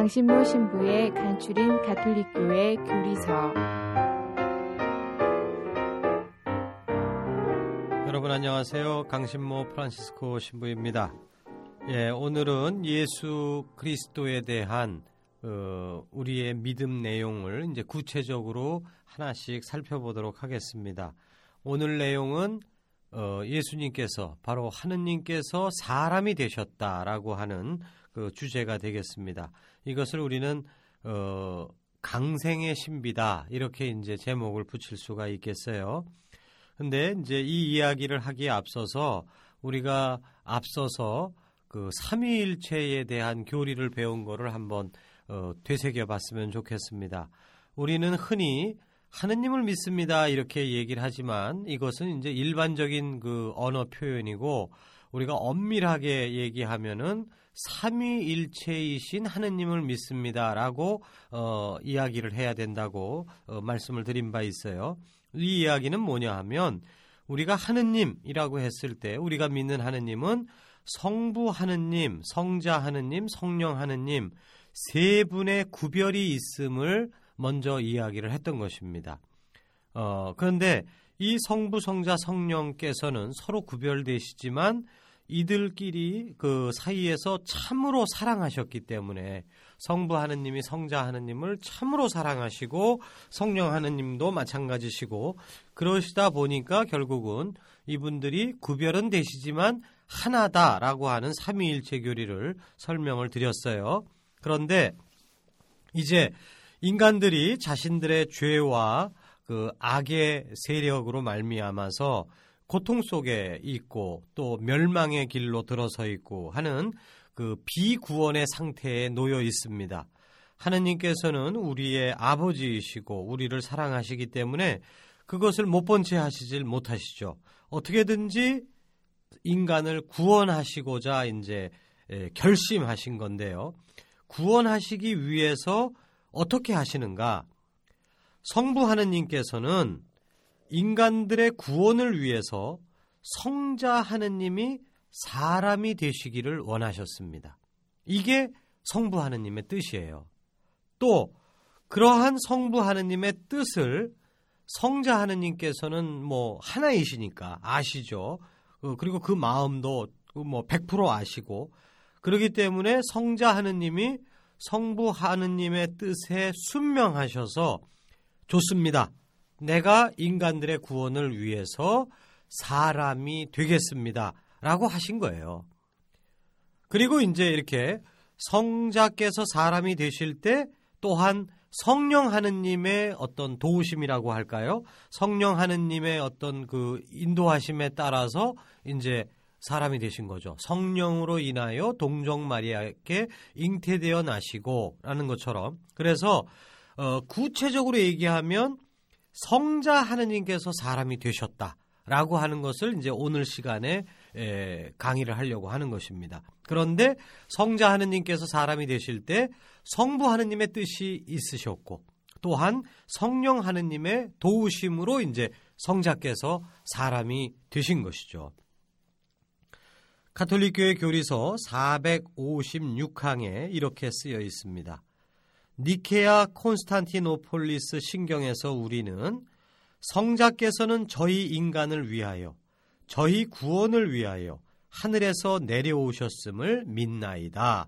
강신모 신부의 간추린 가톨릭교회 교리서 여러분 안녕하세요. 강신모 프란시스코 신부입니다. 예, 오늘은 예수 그리스도에 대한 어, 우리의 믿음 내용을 이제 구체적으로 하나씩 살펴보도록 하겠습니다. 오늘 내용은 어, 예수님께서 바로 하느님께서 사람이 되셨다라고 하는 그 주제가 되겠습니다. 이것을 우리는 어, 강생의 신비다 이렇게 이제 제목을 붙일 수가 있겠어요. 근데 이제 이 이야기를 하기에 앞서서 우리가 앞서서 그 삼위일체에 대한 교리를 배운 거를 한번 어, 되새겨 봤으면 좋겠습니다. 우리는 흔히 하느님을 믿습니다 이렇게 얘기를 하지만 이것은 이제 일반적인 그 언어 표현이고 우리가 엄밀하게 얘기하면은 삼위일체이신 하느님을 믿습니다라고 어, 이야기를 해야 된다고 어, 말씀을 드린 바 있어요. 이 이야기는 뭐냐 하면 우리가 하느님이라고 했을 때 우리가 믿는 하느님은 성부 하느님, 성자 하느님, 성령 하느님 세 분의 구별이 있음을 먼저 이야기를 했던 것입니다. 어, 그런데 이 성부, 성자, 성령께서는 서로 구별되시지만 이들끼리 그 사이에서 참으로 사랑하셨기 때문에 성부 하느님이 성자 하느님을 참으로 사랑하시고 성령 하느님도 마찬가지시고 그러시다 보니까 결국은 이분들이 구별은 되시지만 하나다라고 하는 삼위일체 교리를 설명을 드렸어요. 그런데 이제 인간들이 자신들의 죄와 그 악의 세력으로 말미암아서 고통 속에 있고 또 멸망의 길로 들어서 있고 하는 그 비구원의 상태에 놓여 있습니다. 하느님께서는 우리의 아버지이시고 우리를 사랑하시기 때문에 그것을 못 본 채 하시질 못하시죠. 어떻게든지 인간을 구원하시고자 이제 결심하신 건데요. 구원하시기 위해서 어떻게 하시는가? 성부 하느님께서는 인간들의 구원을 위해서 성자 하느님이 사람이 되시기를 원하셨습니다. 이게 성부 하느님의 뜻이에요. 또 그러한 성부 하느님의 뜻을 성자 하느님께서는 뭐 하나이시니까 아시죠. 어, 그리고 그 마음도 뭐 100% 아시고 그러기 때문에 성자 하느님이 성부 하느님의 뜻에 순명하셔서 좋습니다. 내가 인간들의 구원을 위해서 사람이 되겠습니다. 라고 하신 거예요. 그리고 이제 이렇게 성자께서 사람이 되실 때 또한 성령 하느님의 어떤 도우심이라고 할까요? 성령 하느님의 어떤 그 인도하심에 따라서 이제 사람이 되신 거죠. 성령으로 인하여 동정 마리아께 잉태되어 나시고라는 것처럼 그래서 어, 구체적으로 얘기하면 성자 하느님께서 사람이 되셨다라고 하는 것을 이제 오늘 시간에 에, 강의를 하려고 하는 것입니다. 그런데 성자 하느님께서 사람이 되실 때 성부 하느님의 뜻이 있으셨고 또한 성령 하느님의 도우심으로 이제 성자께서 사람이 되신 것이죠. 가톨릭교회 교리서 456항에 이렇게 쓰여 있습니다. 니케아 콘스탄티노폴리스 신경에서 우리는 성자께서는 저희 인간을 위하여 저희 구원을 위하여 하늘에서 내려오셨음을 믿나이다.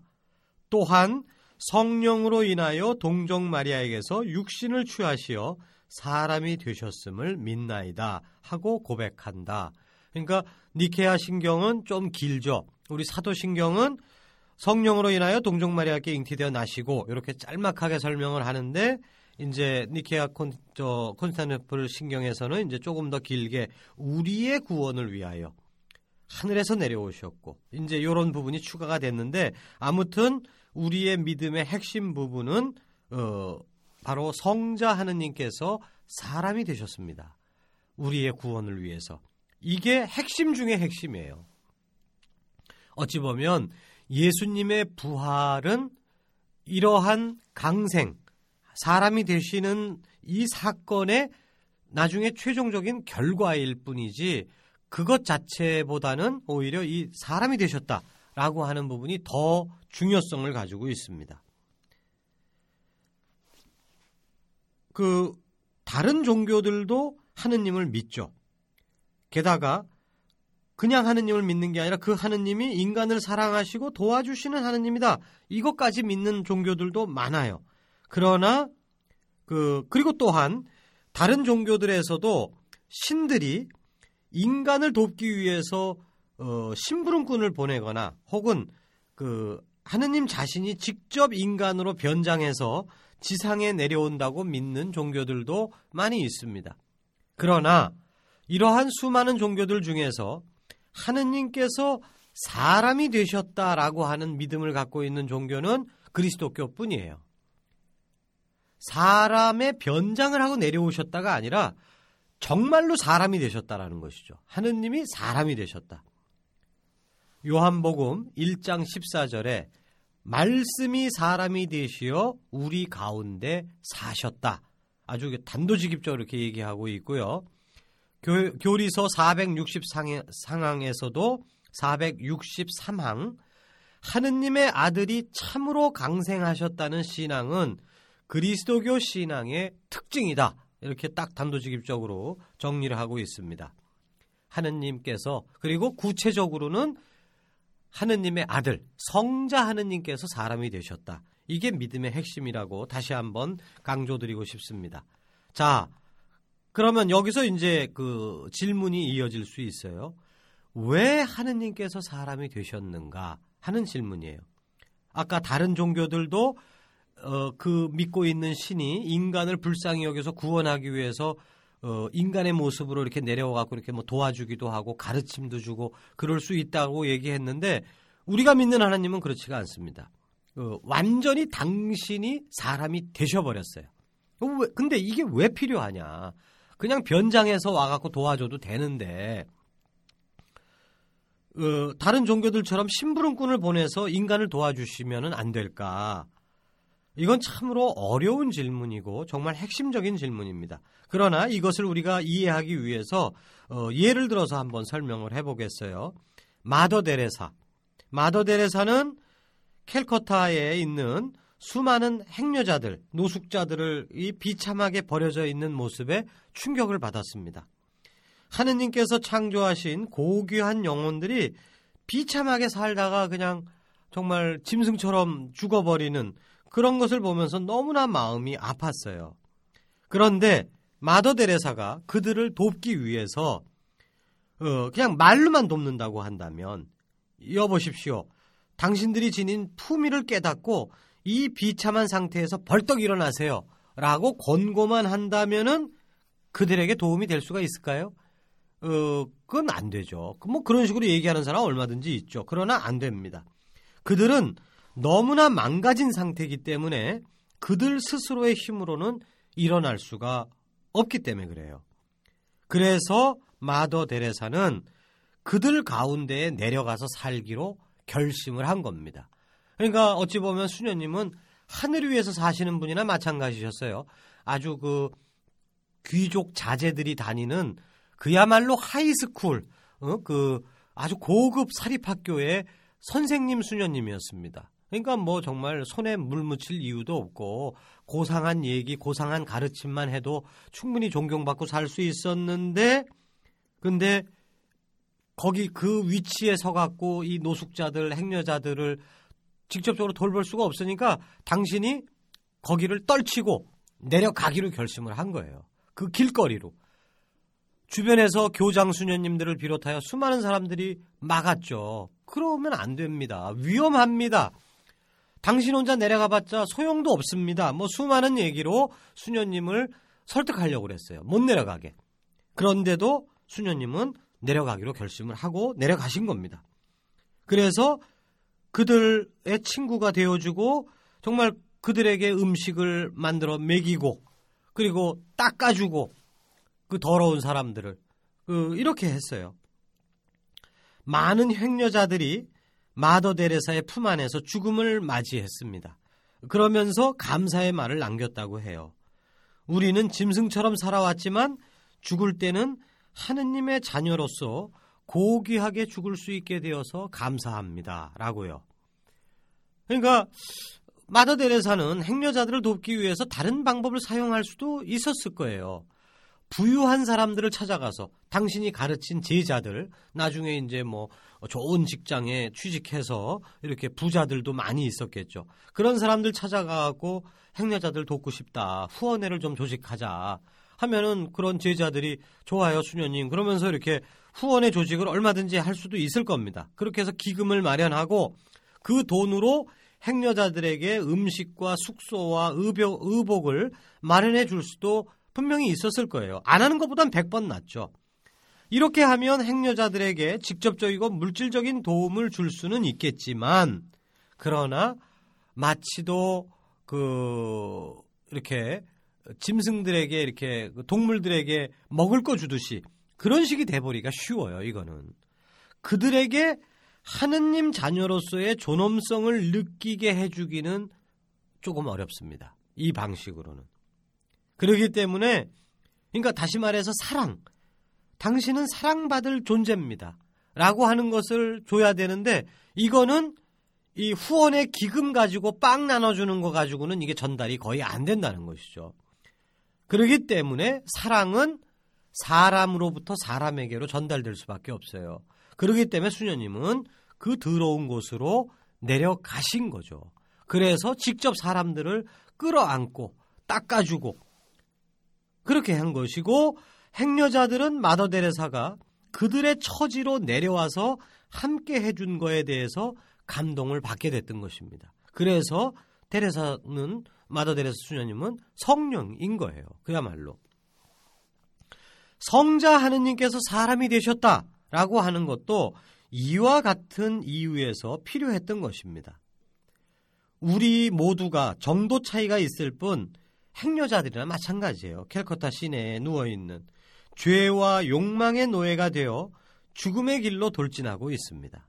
또한 성령으로 인하여 동정 마리아에게서 육신을 취하시어 사람이 되셨음을 믿나이다 하고 고백한다. 그러니까 니케아 신경은 좀 길죠. 우리 사도 신경은 성령으로 인하여 동정 마리아께 잉티되어 나시고 이렇게 짤막하게 설명을 하는데 이제 니케아 콘, 저, 콘스탄티노플 신경에서는 이제 조금 더 길게 우리의 구원을 위하여 하늘에서 내려오셨고 이제 이런 부분이 추가가 됐는데 아무튼 우리의 믿음의 핵심 부분은 어, 바로 성자 하느님께서 사람이 되셨습니다. 우리의 구원을 위해서. 이게 핵심 중의 핵심이에요. 어찌 보면 예수님의 부활은 이러한 강생, 사람이 되시는 이 사건의 나중에 최종적인 결과일 뿐이지 그것 자체보다는 오히려 이 사람이 되셨다라고 하는 부분이 더 중요성을 가지고 있습니다. 그 다른 종교들도 하느님을 믿죠. 게다가 그냥 하느님을 믿는 게 아니라 그 하느님이 인간을 사랑하시고 도와주시는 하느님이다. 이것까지 믿는 종교들도 많아요. 그러나 그 그리고 또한 다른 종교들에서도 신들이 인간을 돕기 위해서 어, 심부름꾼을 보내거나 혹은 그 하느님 자신이 직접 인간으로 변장해서 지상에 내려온다고 믿는 종교들도 많이 있습니다. 그러나 이러한 수많은 종교들 중에서 하느님께서 사람이 되셨다라고 하는 믿음을 갖고 있는 종교는 그리스도교뿐이에요. 사람의 변장을 하고 내려오셨다가 아니라 정말로 사람이 되셨다라는 것이죠. 하느님이 사람이 되셨다. 요한복음 1장 14절에 말씀이 사람이 되시어 우리 가운데 사셨다. 아주 단도직입적으로 이렇게 얘기하고 있고요. 교, 교리서 460 상황에서도 463항 하느님의 아들이 참으로 강생하셨다는 신앙은 그리스도교 신앙의 특징이다. 이렇게 딱 단도직입적으로 정리를 하고 있습니다. 하느님께서 그리고 구체적으로는 하느님의 아들 성자 하느님께서 사람이 되셨다. 이게 믿음의 핵심이라고 다시 한번 강조드리고 싶습니다. 자, 그러면 여기서 이제 그 질문이 이어질 수 있어요. 왜 하느님께서 사람이 되셨는가 하는 질문이에요. 아까 다른 종교들도 어, 그 믿고 있는 신이 인간을 불쌍히 여겨서 구원하기 위해서 어, 인간의 모습으로 이렇게 내려와 갖고 이렇게 뭐 도와주기도 하고 가르침도 주고 그럴 수 있다고 얘기했는데 우리가 믿는 하나님은 그렇지가 않습니다. 어, 완전히 당신이 사람이 되셔버렸어요. 어, 근데 이게 왜 필요하냐? 그냥 변장해서 와갖고 도와줘도 되는데 어, 다른 종교들처럼 심부름꾼을 보내서 인간을 도와주시면 안 될까? 이건 참으로 어려운 질문이고 정말 핵심적인 질문입니다. 그러나 이것을 우리가 이해하기 위해서 어, 예를 들어서 한번 설명을 해보겠어요. 마더 데레사. 마더 데레사는 캘커타에 있는 수많은 행녀자들, 노숙자들을 이 비참하게 버려져 있는 모습에 충격을 받았습니다. 하느님께서 창조하신 고귀한 영혼들이 비참하게 살다가 그냥 정말 짐승처럼 죽어버리는 그런 것을 보면서 너무나 마음이 아팠어요. 그런데 마더 데레사가 그들을 돕기 위해서 어, 그냥 말로만 돕는다고 한다면 여보십시오. 당신들이 지닌 품위를 깨닫고 이 비참한 상태에서 벌떡 일어나세요. 라고 권고만 한다면은 그들에게 도움이 될 수가 있을까요? 어, 그건 안 되죠. 뭐 그런 식으로 얘기하는 사람 얼마든지 있죠. 그러나 안 됩니다. 그들은 너무나 망가진 상태이기 때문에 그들 스스로의 힘으로는 일어날 수가 없기 때문에 그래요. 그래서 마더 데레사는 그들 가운데에 내려가서 살기로 결심을 한 겁니다. 그러니까 어찌 보면 수녀님은 하늘 위에서 사시는 분이나 마찬가지셨어요. 아주 그 귀족 자제들이 다니는 그야말로 high school, 어? 그 아주 고급 사립학교의 선생님 수녀님이었습니다. 그러니까 뭐 정말 손에 물 묻힐 이유도 없고 고상한 얘기, 고상한 가르침만 해도 충분히 존경받고 살 수 있었는데 근데 거기 그 위치에 서갖고 이 노숙자들, 행여자들을 직접적으로 돌볼 수가 없으니까 당신이 거기를 떨치고 내려가기로 결심을 한 거예요. 그 길거리로. 주변에서 교장 수녀님들을 비롯하여 수많은 사람들이 막았죠. 그러면 안 됩니다. 위험합니다. 당신 혼자 내려가 봤자 소용도 없습니다. 뭐 수많은 얘기로 수녀님을 설득하려고 그랬어요. 못 내려가게. 그런데도 수녀님은 내려가기로 결심을 하고 내려가신 겁니다. 그래서 그들의 친구가 되어주고 정말 그들에게 음식을 만들어 먹이고 그리고 닦아주고 그 더러운 사람들을 그 이렇게 했어요. 많은 횡녀자들이 마더 데레사의 품 안에서 죽음을 맞이했습니다. 그러면서 감사의 말을 남겼다고 해요. 우리는 짐승처럼 살아왔지만 죽을 때는 하느님의 자녀로서 고귀하게 죽을 수 있게 되어서 감사합니다. 라고요. 그러니까 마더 데레사는 행여자들을 돕기 위해서 다른 방법을 사용할 수도 있었을 거예요. 부유한 사람들을 찾아가서 당신이 가르친 제자들 나중에 이제 뭐 좋은 직장에 취직해서 이렇게 부자들도 많이 있었겠죠. 그런 사람들 찾아가고 행여자들 돕고 싶다. 후원회를 좀 조직하자. 하면은 그런 제자들이 좋아요, 수녀님. 그러면서 이렇게 후원회 조직을 얼마든지 할 수도 있을 겁니다. 그렇게 해서 기금을 마련하고 그 돈으로 행여자들에게 음식과 숙소와 의복, 의복을 마련해 줄 수도 분명히 있었을 거예요. 안 하는 것보단 100번 낫죠. 이렇게 하면 행여자들에게 직접적이고 물질적인 도움을 줄 수는 있겠지만 그러나 마치도 그 이렇게 짐승들에게 이렇게 그 동물들에게 먹을 거 주듯이 그런 식이 돼버리기가 쉬워요. 이거는 그들에게 하느님 자녀로서의 존엄성을 느끼게 해주기는 조금 어렵습니다. 이 방식으로는. 그렇기 때문에, 그러니까 다시 말해서 사랑. 당신은 사랑받을 존재입니다. 라고 하는 것을 줘야 되는데, 이거는 이 후원의 기금 가지고 빵 나눠주는 거 가지고는 이게 전달이 거의 안 된다는 것이죠. 그렇기 때문에 사랑은 사람으로부터 사람에게로 전달될 수밖에 없어요. 그렇기 때문에 수녀님은 그 더러운 곳으로 내려가신 거죠. 그래서 직접 사람들을 끌어안고 닦아주고 그렇게 한 것이고 행여자들은 마더 데레사가 그들의 처지로 내려와서 함께 해준 거에 대해서 감동을 받게 됐던 것입니다. 그래서 데레사는 마더 데레사 수녀님은 성령인 거예요. 그야말로 성자 하느님께서 사람이 되셨다 라고 하는 것도 이와 같은 이유에서 필요했던 것입니다. 우리 모두가 정도 차이가 있을 뿐 행여자들이나 마찬가지예요. 캘커타 시내에 누워있는 죄와 욕망의 노예가 되어 죽음의 길로 돌진하고 있습니다.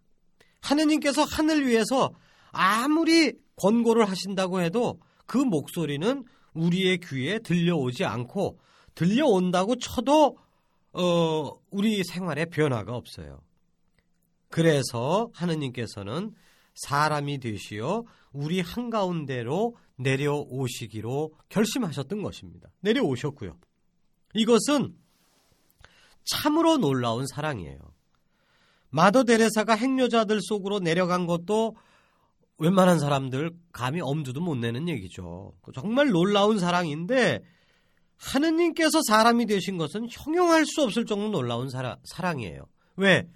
하느님께서 하늘 위에서 아무리 권고를 하신다고 해도 그 목소리는 우리의 귀에 들려오지 않고 들려온다고 쳐도 어, 우리 생활에 변화가 없어요. 그래서 하느님께서는 사람이 되시어 우리 한가운데로 내려오시기로 결심하셨던 것입니다. 내려오셨고요. 이것은 참으로 놀라운 사랑이에요. 마더 데레사가 행여자들 속으로 내려간 것도 웬만한 사람들 감히 엄두도 못 내는 얘기죠. 정말 놀라운 사랑인데 하느님께서 사람이 되신 것은 형용할 수 없을 정도로 놀라운 사랑, 사랑이에요. 왜?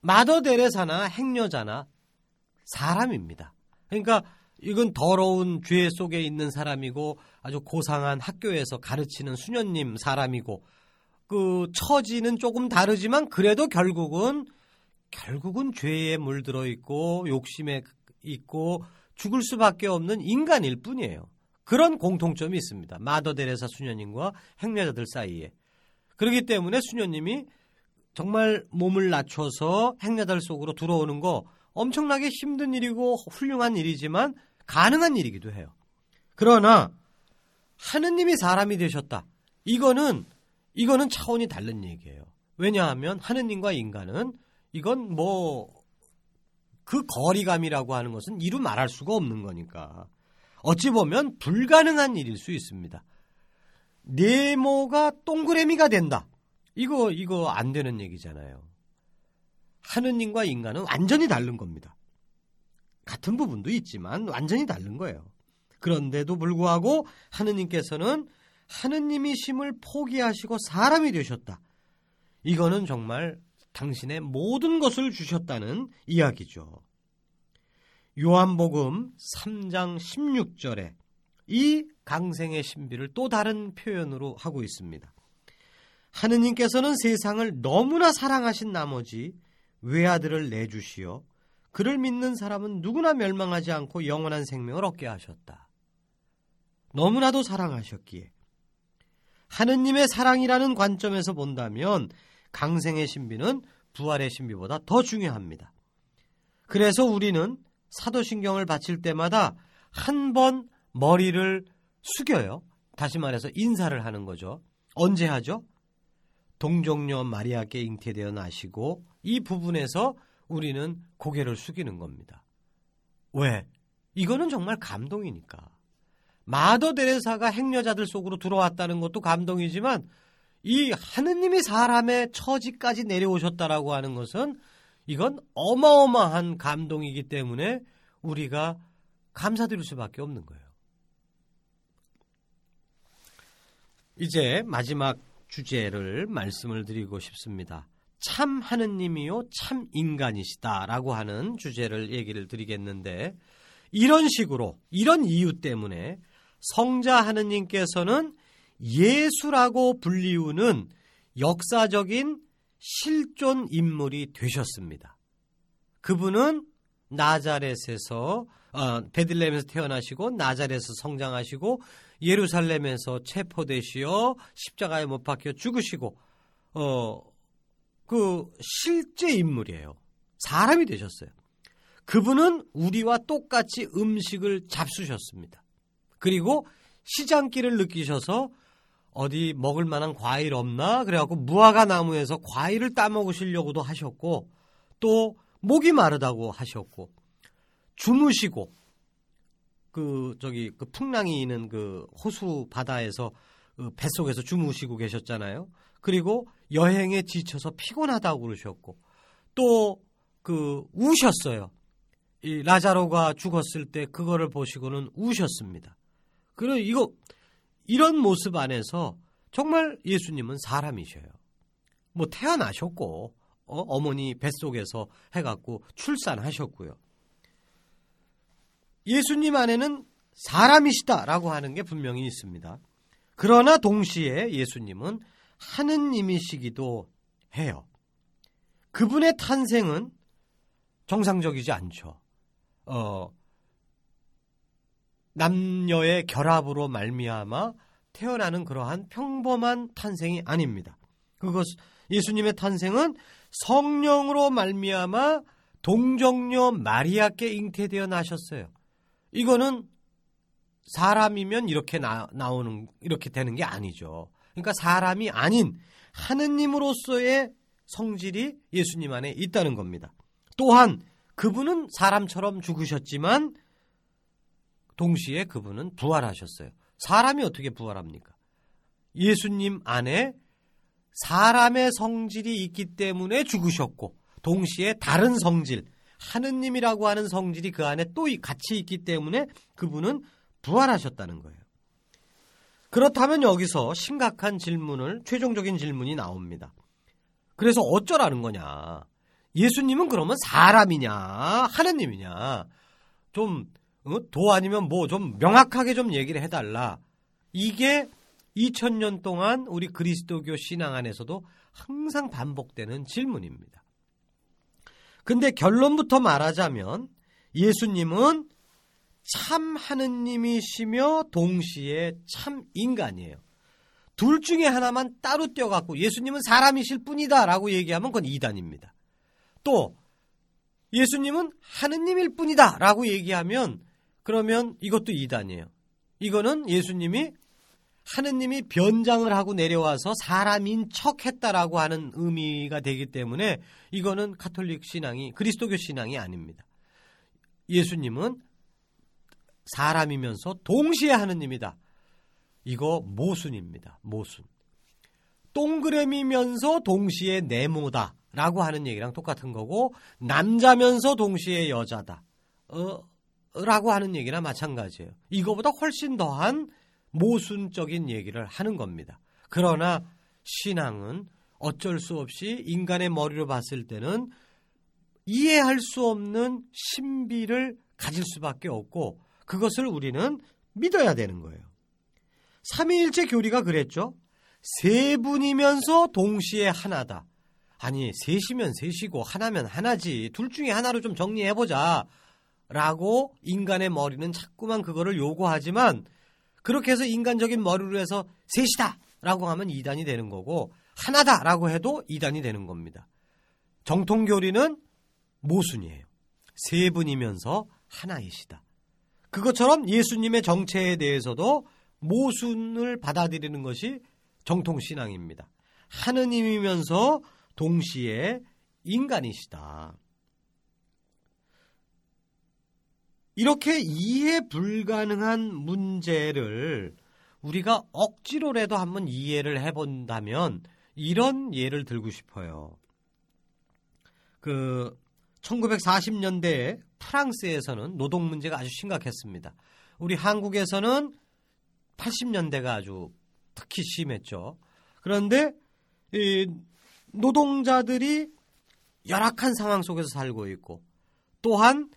마더 데레사나 행여자나 사람입니다. 그러니까 이건 더러운 죄 속에 있는 사람이고 아주 고상한 학교에서 가르치는 수녀님 사람이고 그 처지는 조금 다르지만 그래도 결국은 결국은 죄에 물들어 있고 욕심에 있고 죽을 수밖에 없는 인간일 뿐이에요. 그런 공통점이 있습니다. 마더 데레사 수녀님과 행여자들 사이에. 그렇기 때문에 수녀님이 정말 몸을 낮춰서 행여자들 속으로 들어오는 거 엄청나게 힘든 일이고 훌륭한 일이지만 가능한 일이기도 해요. 그러나 하느님이 사람이 되셨다. 이거는 이거는 차원이 다른 얘기예요. 왜냐하면 하느님과 인간은 이건 뭐 그 거리감이라고 하는 것은 이루 말할 수가 없는 거니까. 어찌 보면 불가능한 일일 수 있습니다. 네모가 동그라미가 된다. 이거 이거 안 되는 얘기잖아요. 하느님과 인간은 완전히 다른 겁니다. 같은 부분도 있지만 완전히 다른 거예요. 그런데도 불구하고 하느님께서는 하느님이 심을 포기하시고 사람이 되셨다. 이거는 정말 당신의 모든 것을 주셨다는 이야기죠. 요한복음 3장 16절에 이 강생의 신비를 또 다른 표현으로 하고 있습니다. 하느님께서는 세상을 너무나 사랑하신 나머지 외아들을 내주시어 그를 믿는 사람은 누구나 멸망하지 않고 영원한 생명을 얻게 하셨다. 너무나도 사랑하셨기에 하느님의 사랑이라는 관점에서 본다면 강생의 신비는 부활의 신비보다 더 중요합니다. 그래서 우리는 사도신경을 바칠 때마다 한 번 머리를 숙여요. 다시 말해서 인사를 하는 거죠. 언제 하죠? 동정녀 마리아께 잉태되어 나시고 이 부분에서 우리는 고개를 숙이는 겁니다. 왜? 이거는 정말 감동이니까. 마더 데레사가 행여자들 속으로 들어왔다는 것도 감동이지만 이 하느님이 사람의 처지까지 내려오셨다라고 하는 것은 이건 어마어마한 감동이기 때문에 우리가 감사드릴 수밖에 없는 거예요. 이제 마지막 주제를 말씀을 드리고 싶습니다. 참 하느님이요, 참 인간이시다라고 하는 주제를 얘기를 드리겠는데, 이런 식으로, 이런 이유 때문에 성자 하느님께서는 예수라고 불리우는 역사적인 실존 인물이 되셨습니다. 그분은 나자렛에서 어, 베들레헴에서 태어나시고 나자렛에서 성장하시고 예루살렘에서 체포되시어 십자가에 못 박혀 죽으시고 어, 그 실제 인물이에요. 사람이 되셨어요. 그분은 우리와 똑같이 음식을 잡수셨습니다. 그리고 시장길을 느끼셔서 어디 먹을 만한 과일 없나? 그래갖고 무화과 나무에서 과일을 따먹으시려고도 하셨고 또 목이 마르다고 하셨고 주무시고 그 저기 그 풍랑이 있는 그 호수 바다에서 그 뱃속에서 주무시고 계셨잖아요. 그리고 여행에 지쳐서 피곤하다고 그러셨고 또 그 우셨어요. 이 라자로가 죽었을 때 그거를 보시고는 우셨습니다. 그리고 이거 이런 모습 안에서 정말 예수님은 사람이셔요. 뭐 태어나셨고 어, 머니 뱃속에서 해갖고 출산하셨고요. 예수님 안에는 사람이시다라고 하는 게 분명히 있습니다. 그러나 동시에 예수님은 하느님이시기도 해요. 그분의 탄생은 정상적이지 않죠. 어, 남녀의 결합으로 말미암아 태어나는 그러한 평범한 탄생이 아닙니다. 그것 예수님의 탄생은 성령으로 말미암아 동정녀 마리아께 잉태되어 나셨어요. 이거는 사람이면 이렇게 나, 나오는 이렇게 되는 게 아니죠. 그러니까 사람이 아닌 하느님으로서의 성질이 예수님 안에 있다는 겁니다. 또한 그분은 사람처럼 죽으셨지만 동시에 그분은 부활하셨어요. 사람이 어떻게 부활합니까? 예수님 안에 사람의 성질이 있기 때문에 죽으셨고 동시에 다른 성질, 하느님이라고 하는 성질이 그 안에 또 같이 있기 때문에 그분은 부활하셨다는 거예요. 그렇다면 여기서 심각한 질문을 최종적인 질문이 나옵니다. 그래서 어쩌라는 거냐? 예수님은 그러면 사람이냐, 하느님이냐? 좀 어? 도 아니면 뭐 좀 명확하게 좀 얘기를 해달라. 이게 2000년 동안 우리 그리스도교 신앙 안에서도 항상 반복되는 질문입니다. 근데 결론부터 말하자면 예수님은 참 하느님이시며 동시에 참 인간이에요. 둘 중에 하나만 따로 떼어갖고 예수님은 사람이실 뿐이다 라고 얘기하면 그건 이단입니다. 또 예수님은 하느님일 뿐이다 라고 얘기하면 그러면 이것도 이단이에요. 이거는 예수님이 하느님이 변장을 하고 내려와서 사람인 척 했다라고 하는 의미가 되기 때문에 이거는 카톨릭 신앙이 그리스도교 신앙이 아닙니다. 예수님은 사람이면서 동시에 하느님이다. 이거 모순입니다. 모순. 동그라미면서 동시에 네모다. 라고 하는 얘기랑 똑같은 거고, 남자면서 동시에 여자다. 어, 라고 하는 얘기나 마찬가지예요. 이거보다 훨씬 더한 모순적인 얘기를 하는 겁니다. 그러나 신앙은 어쩔 수 없이 인간의 머리로 봤을 때는 이해할 수 없는 신비를 가질 수밖에 없고 그것을 우리는 믿어야 되는 거예요. 삼위일체 교리가 그랬죠. 세 분이면서 동시에 하나다. 아니, 셋이면 셋이고 하나면 하나지. 둘 중에 하나로 좀 정리해보자. 라고 인간의 머리는 자꾸만 그거를 요구하지만 그렇게 해서 인간적인 머리로 해서 셋이다! 라고 하면 이단이 되는 거고 하나다! 라고 해도 이단이 되는 겁니다. 정통교리는 모순이에요. 세 분이면서 하나이시다. 그것처럼 예수님의 정체에 대해서도 모순을 받아들이는 것이 정통신앙입니다. 하느님이면서 동시에 인간이시다. 이렇게 이해 불가능한 문제를 우리가 억지로라도 한번 이해를 해본다면 이런 예를 들고 싶어요. 그 1940년대에 프랑스에서는 노동 문제가 아주 심각했습니다. 우리 한국에서는 80년대가 아주 특히 심했죠. 그런데 이 노동자들이 열악한 상황 속에서 살고 있고 또한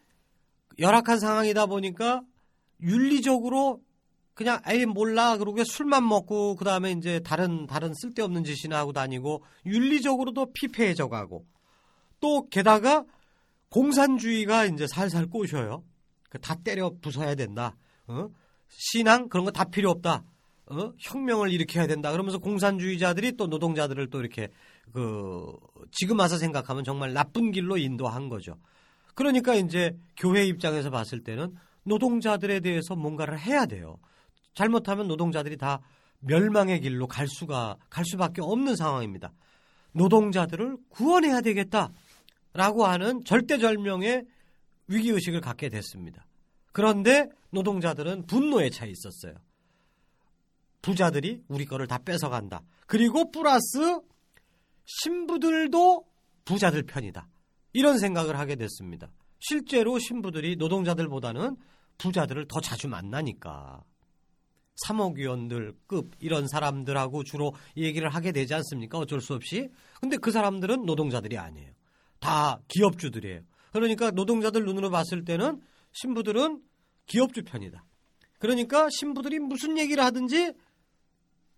열악한 상황이다 보니까 윤리적으로 그냥 아예 몰라 그러고 술만 먹고 그 다음에 이제 다른 다른 쓸데없는 짓이나 하고 다니고 윤리적으로도 피폐해져 가고 또 게다가 공산주의가 이제 살살 꼬셔요. 그다 때려 부숴야 된다. 어? 신앙 그런 거 다 필요 없다. 어? 혁명을 일으켜야 된다. 그러면서 공산주의자들이 또 노동자들을 또 이렇게 그 지금 와서 생각하면 정말 나쁜 길로 인도한 거죠. 그러니까 이제 교회 입장에서 봤을 때는 노동자들에 대해서 뭔가를 해야 돼요. 잘못하면 노동자들이 다 멸망의 길로 갈 수가 갈 수밖에 없는 상황입니다. 노동자들을 구원해야 되겠다라고 하는 절대절명의 위기 의식을 갖게 됐습니다. 그런데 노동자들은 분노에 차 있었어요. 부자들이 우리 거를 다 뺏어간다. 그리고 플러스 신부들도 부자들 편이다. 이런 생각을 하게 됐습니다. 실제로 신부들이 노동자들보다는 부자들을 더 자주 만나니까. 사목위원들급 이런 사람들하고 주로 얘기를 하게 되지 않습니까? 어쩔 수 없이. 근데 그 사람들은 노동자들이 아니에요. 다 기업주들이에요. 그러니까 노동자들 눈으로 봤을 때는 신부들은 기업주 편이다. 그러니까 신부들이 무슨 얘기를 하든지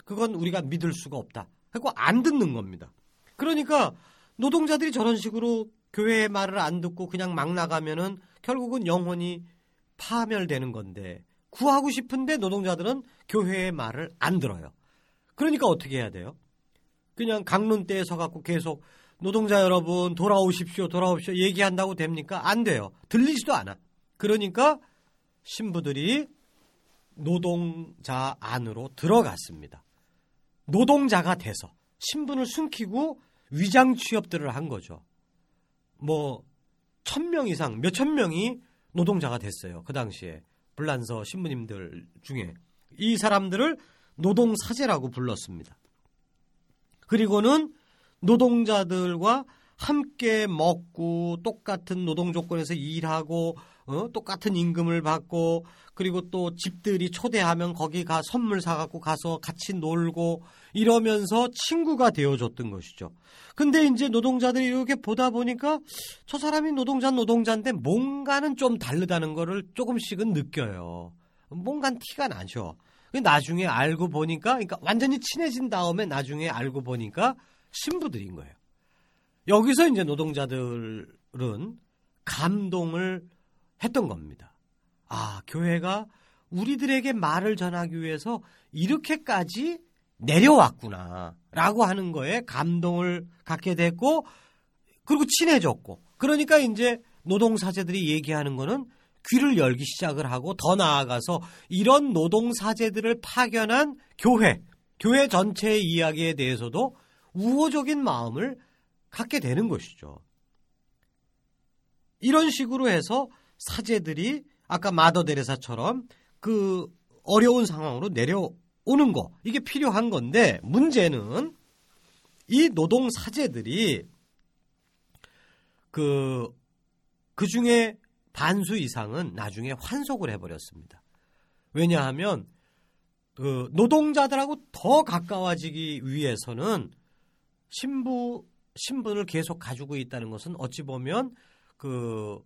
그건 우리가 믿을 수가 없다. 그리고 안 듣는 겁니다. 그러니까 노동자들이 저런 식으로 교회의 말을 안 듣고 그냥 막 나가면은 결국은 영혼이 파멸되는 건데 구하고 싶은데 노동자들은 교회의 말을 안 들어요. 그러니까 어떻게 해야 돼요? 그냥 강론대에 서갖고 계속 노동자 여러분 돌아오십시오, 돌아오십시오 얘기한다고 됩니까? 안 돼요. 들리지도 않아. 그러니까 신부들이 노동자 안으로 들어갔습니다. 노동자가 돼서 신분을 숨기고 위장 취업들을 한 거죠. 뭐, 천 명 이상, 몇천 명이 노동자가 됐어요. 그 당시에. 불란서 신부님들 중에. 이 사람들을 노동 사제라고 불렀습니다. 그리고는 노동자들과 함께 먹고 똑같은 노동 조건에서 일하고 어? 똑같은 임금을 받고 그리고 또 집들이 초대하면 거기 가 선물 사갖고 가서 같이 놀고 이러면서 친구가 되어줬던 것이죠. 근데 이제 노동자들이 이렇게 보다 보니까 저 사람이 노동자 노동자인데 뭔가는 좀 다르다는 거를 조금씩은 느껴요. 뭔가 티가 나죠. 나중에 알고 보니까 그러니까 완전히 친해진 다음에 나중에 알고 보니까 신부들인 거예요. 여기서 이제 노동자들은 감동을 했던 겁니다. 아, 교회가 우리들에게 말을 전하기 위해서 이렇게까지 내려왔구나. 라고 하는 거에 감동을 갖게 됐고, 그리고 친해졌고. 그러니까 이제 노동사제들이 얘기하는 거는 귀를 열기 시작을 하고 더 나아가서 이런 노동사제들을 파견한 교회, 교회 전체의 이야기에 대해서도 우호적인 마음을 갖게 되는 것이죠. 이런 식으로 해서 사제들이 아까 마더 데레사처럼 그 어려운 상황으로 내려오는 거 이게 필요한 건데 문제는 이 노동 사제들이 그, 그 중에 반수 이상은 나중에 환속을 해버렸습니다. 왜냐하면 그 노동자들하고 더 가까워지기 위해서는 신부 신분을 계속 가지고 있다는 것은 어찌 보면 그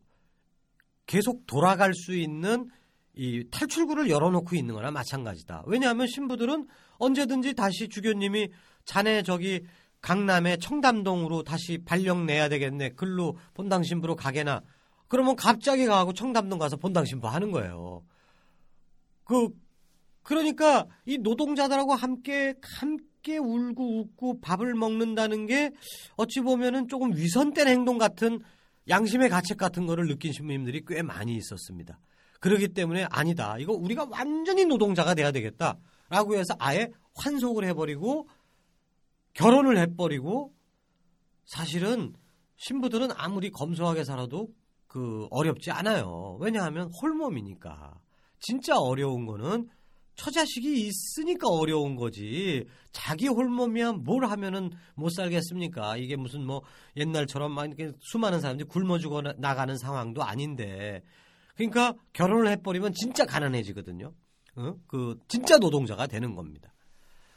계속 돌아갈 수 있는 이 탈출구를 열어놓고 있는 거나 마찬가지다. 왜냐하면 신부들은 언제든지 다시 주교님이 자네 저기 강남의 청담동으로 다시 발령 내야 되겠네. 글로 본당 신부로 가게나. 그러면 갑자기 가고 청담동 가서 본당 신부 하는 거예요. 그 그러니까 이 노동자들하고 함께 함께 울고 웃고 밥을 먹는다는 게 어찌 보면은 조금 위선된 행동 같은 양심의 가책 같은 거를 느낀 신부님들이 꽤 많이 있었습니다. 그러기 때문에 아니다. 이거 우리가 완전히 노동자가 돼야 되겠다 라고 해서 아예 환속을 해버리고 결혼을 해버리고 사실은 신부들은 아무리 검소하게 살아도 그 어렵지 않아요. 왜냐하면 홀몸이니까. 진짜 어려운 거는 처자식이 있으니까 어려운 거지. 자기 홀몸이야 뭘 하면은 못 살겠습니까? 이게 무슨 뭐 옛날처럼 막 이렇게 수많은 사람들이 굶어 죽어 나가는 상황도 아닌데. 그러니까 결혼을 해버리면 진짜 가난해지거든요. 어? 그 진짜 노동자가 되는 겁니다.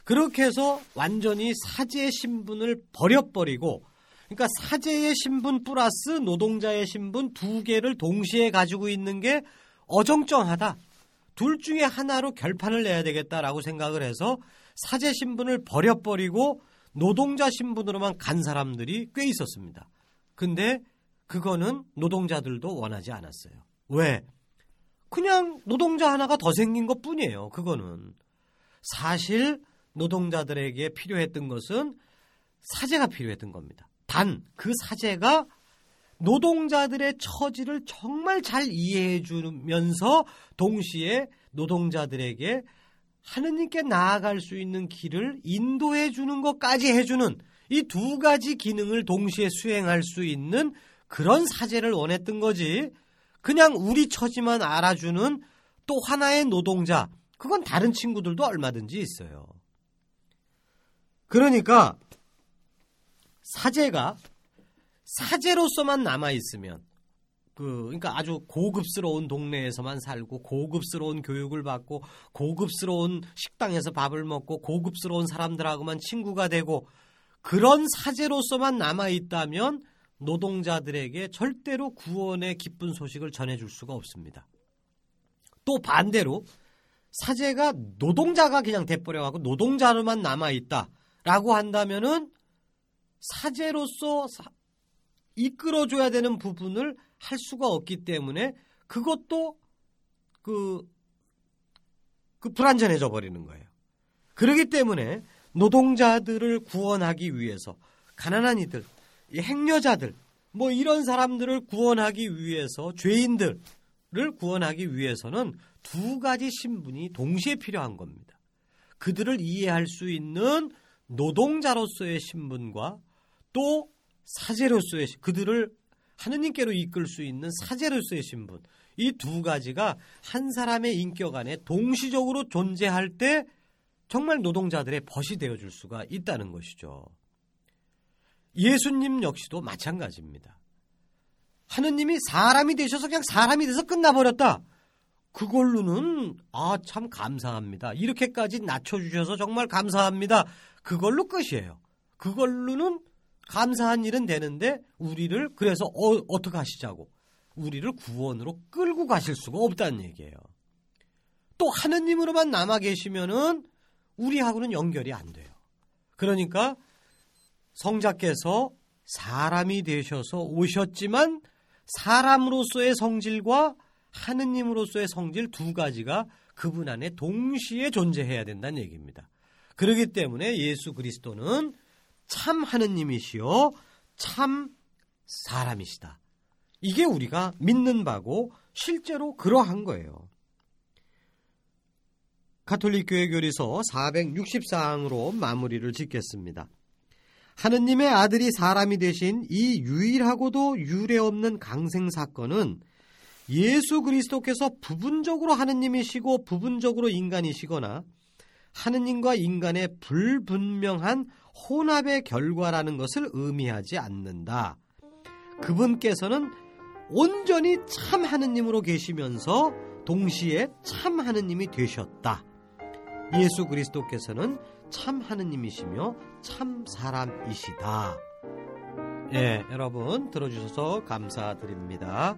그렇게 해서 완전히 사제 신분을 버려버리고 그러니까 사제의 신분 플러스 노동자의 신분 두 개를 동시에 가지고 있는 게 어정쩡하다. 둘 중에 하나로 결판을 내야 되겠다라고 생각을 해서 사제 신분을 버려버리고 노동자 신분으로만 간 사람들이 꽤 있었습니다. 근데 그거는 노동자들도 원하지 않았어요. 왜? 그냥 노동자 하나가 더 생긴 것 뿐이에요. 그거는. 사실 노동자들에게 필요했던 것은 사제가 필요했던 겁니다. 단 그 사제가 노동자들의 처지를 정말 잘 이해해 주면서 동시에 노동자들에게 하느님께 나아갈 수 있는 길을 인도해 주는 것까지 해주는 이 두 가지 기능을 동시에 수행할 수 있는 그런 사제를 원했던 거지. 그냥 우리 처지만 알아주는 또 하나의 노동자. 그건 다른 친구들도 얼마든지 있어요. 그러니까 사제가 사제로서만 남아 있으면 그 그러니까 아주 고급스러운 동네에서만 살고 고급스러운 교육을 받고 고급스러운 식당에서 밥을 먹고 고급스러운 사람들하고만 친구가 되고 그런 사제로서만 남아 있다면 노동자들에게 절대로 구원의 기쁜 소식을 전해줄 수가 없습니다. 또 반대로 사제가 노동자가 그냥 돼버려갖고 노동자로만 남아 있다. 라고 한다면은 사제로서 사, 이끌어줘야 되는 부분을 할 수가 없기 때문에 그것도 그, 그 불안전해져 버리는 거예요. 그러기 때문에 노동자들을 구원하기 위해서 가난한 이들, 행여자들, 뭐 이런 사람들을 구원하기 위해서 죄인들을 구원하기 위해서는 두 가지 신분이 동시에 필요한 겁니다. 그들을 이해할 수 있는 노동자로서의 신분과 또 사제로서의 그들을 하느님께로 이끌 수 있는 사제로서의 신분 이 두 가지가 한 사람의 인격 안에 동시적으로 존재할 때 정말 노동자들의 벗이 되어 줄 수가 있다는 것이죠. 예수님 역시도 마찬가지입니다. 하느님이 사람이 되셔서 그냥 사람이 돼서 끝나버렸다. 그걸로는 아 참 감사합니다. 이렇게까지 낮춰주셔서 정말 감사합니다. 그걸로 끝이에요. 그걸로는 감사한 일은 되는데 우리를 그래서 어, 어떻게 하시자고 우리를 구원으로 끌고 가실 수가 없다는 얘기예요. 또 하느님으로만 남아 계시면은 우리하고는 연결이 안 돼요. 그러니까 성자께서 사람이 되셔서 오셨지만 사람으로서의 성질과 하느님으로서의 성질 두 가지가 그분 안에 동시에 존재해야 된다는 얘기입니다. 그렇기 때문에 예수 그리스도는 참 하느님이시요 참 사람이시다. 이게 우리가 믿는 바고 실제로 그러한 거예요. 가톨릭 교회 교리서 464항으로 마무리를 짓겠습니다. 하느님의 아들이 사람이 되신 이 유일하고도 유례 없는 강생 사건은 예수 그리스도께서 부분적으로 하느님이시고 부분적으로 인간이시거나 하느님과 인간의 불분명한 혼합의 결과라는 것을 의미하지 않는다. 그분께서는 온전히 참 하느님으로 계시면서 동시에 참 하느님이 되셨다. 예수 그리스도께서는 참 하느님이시며 참 사람이시다. 예, 여러분 들어주셔서 감사드립니다.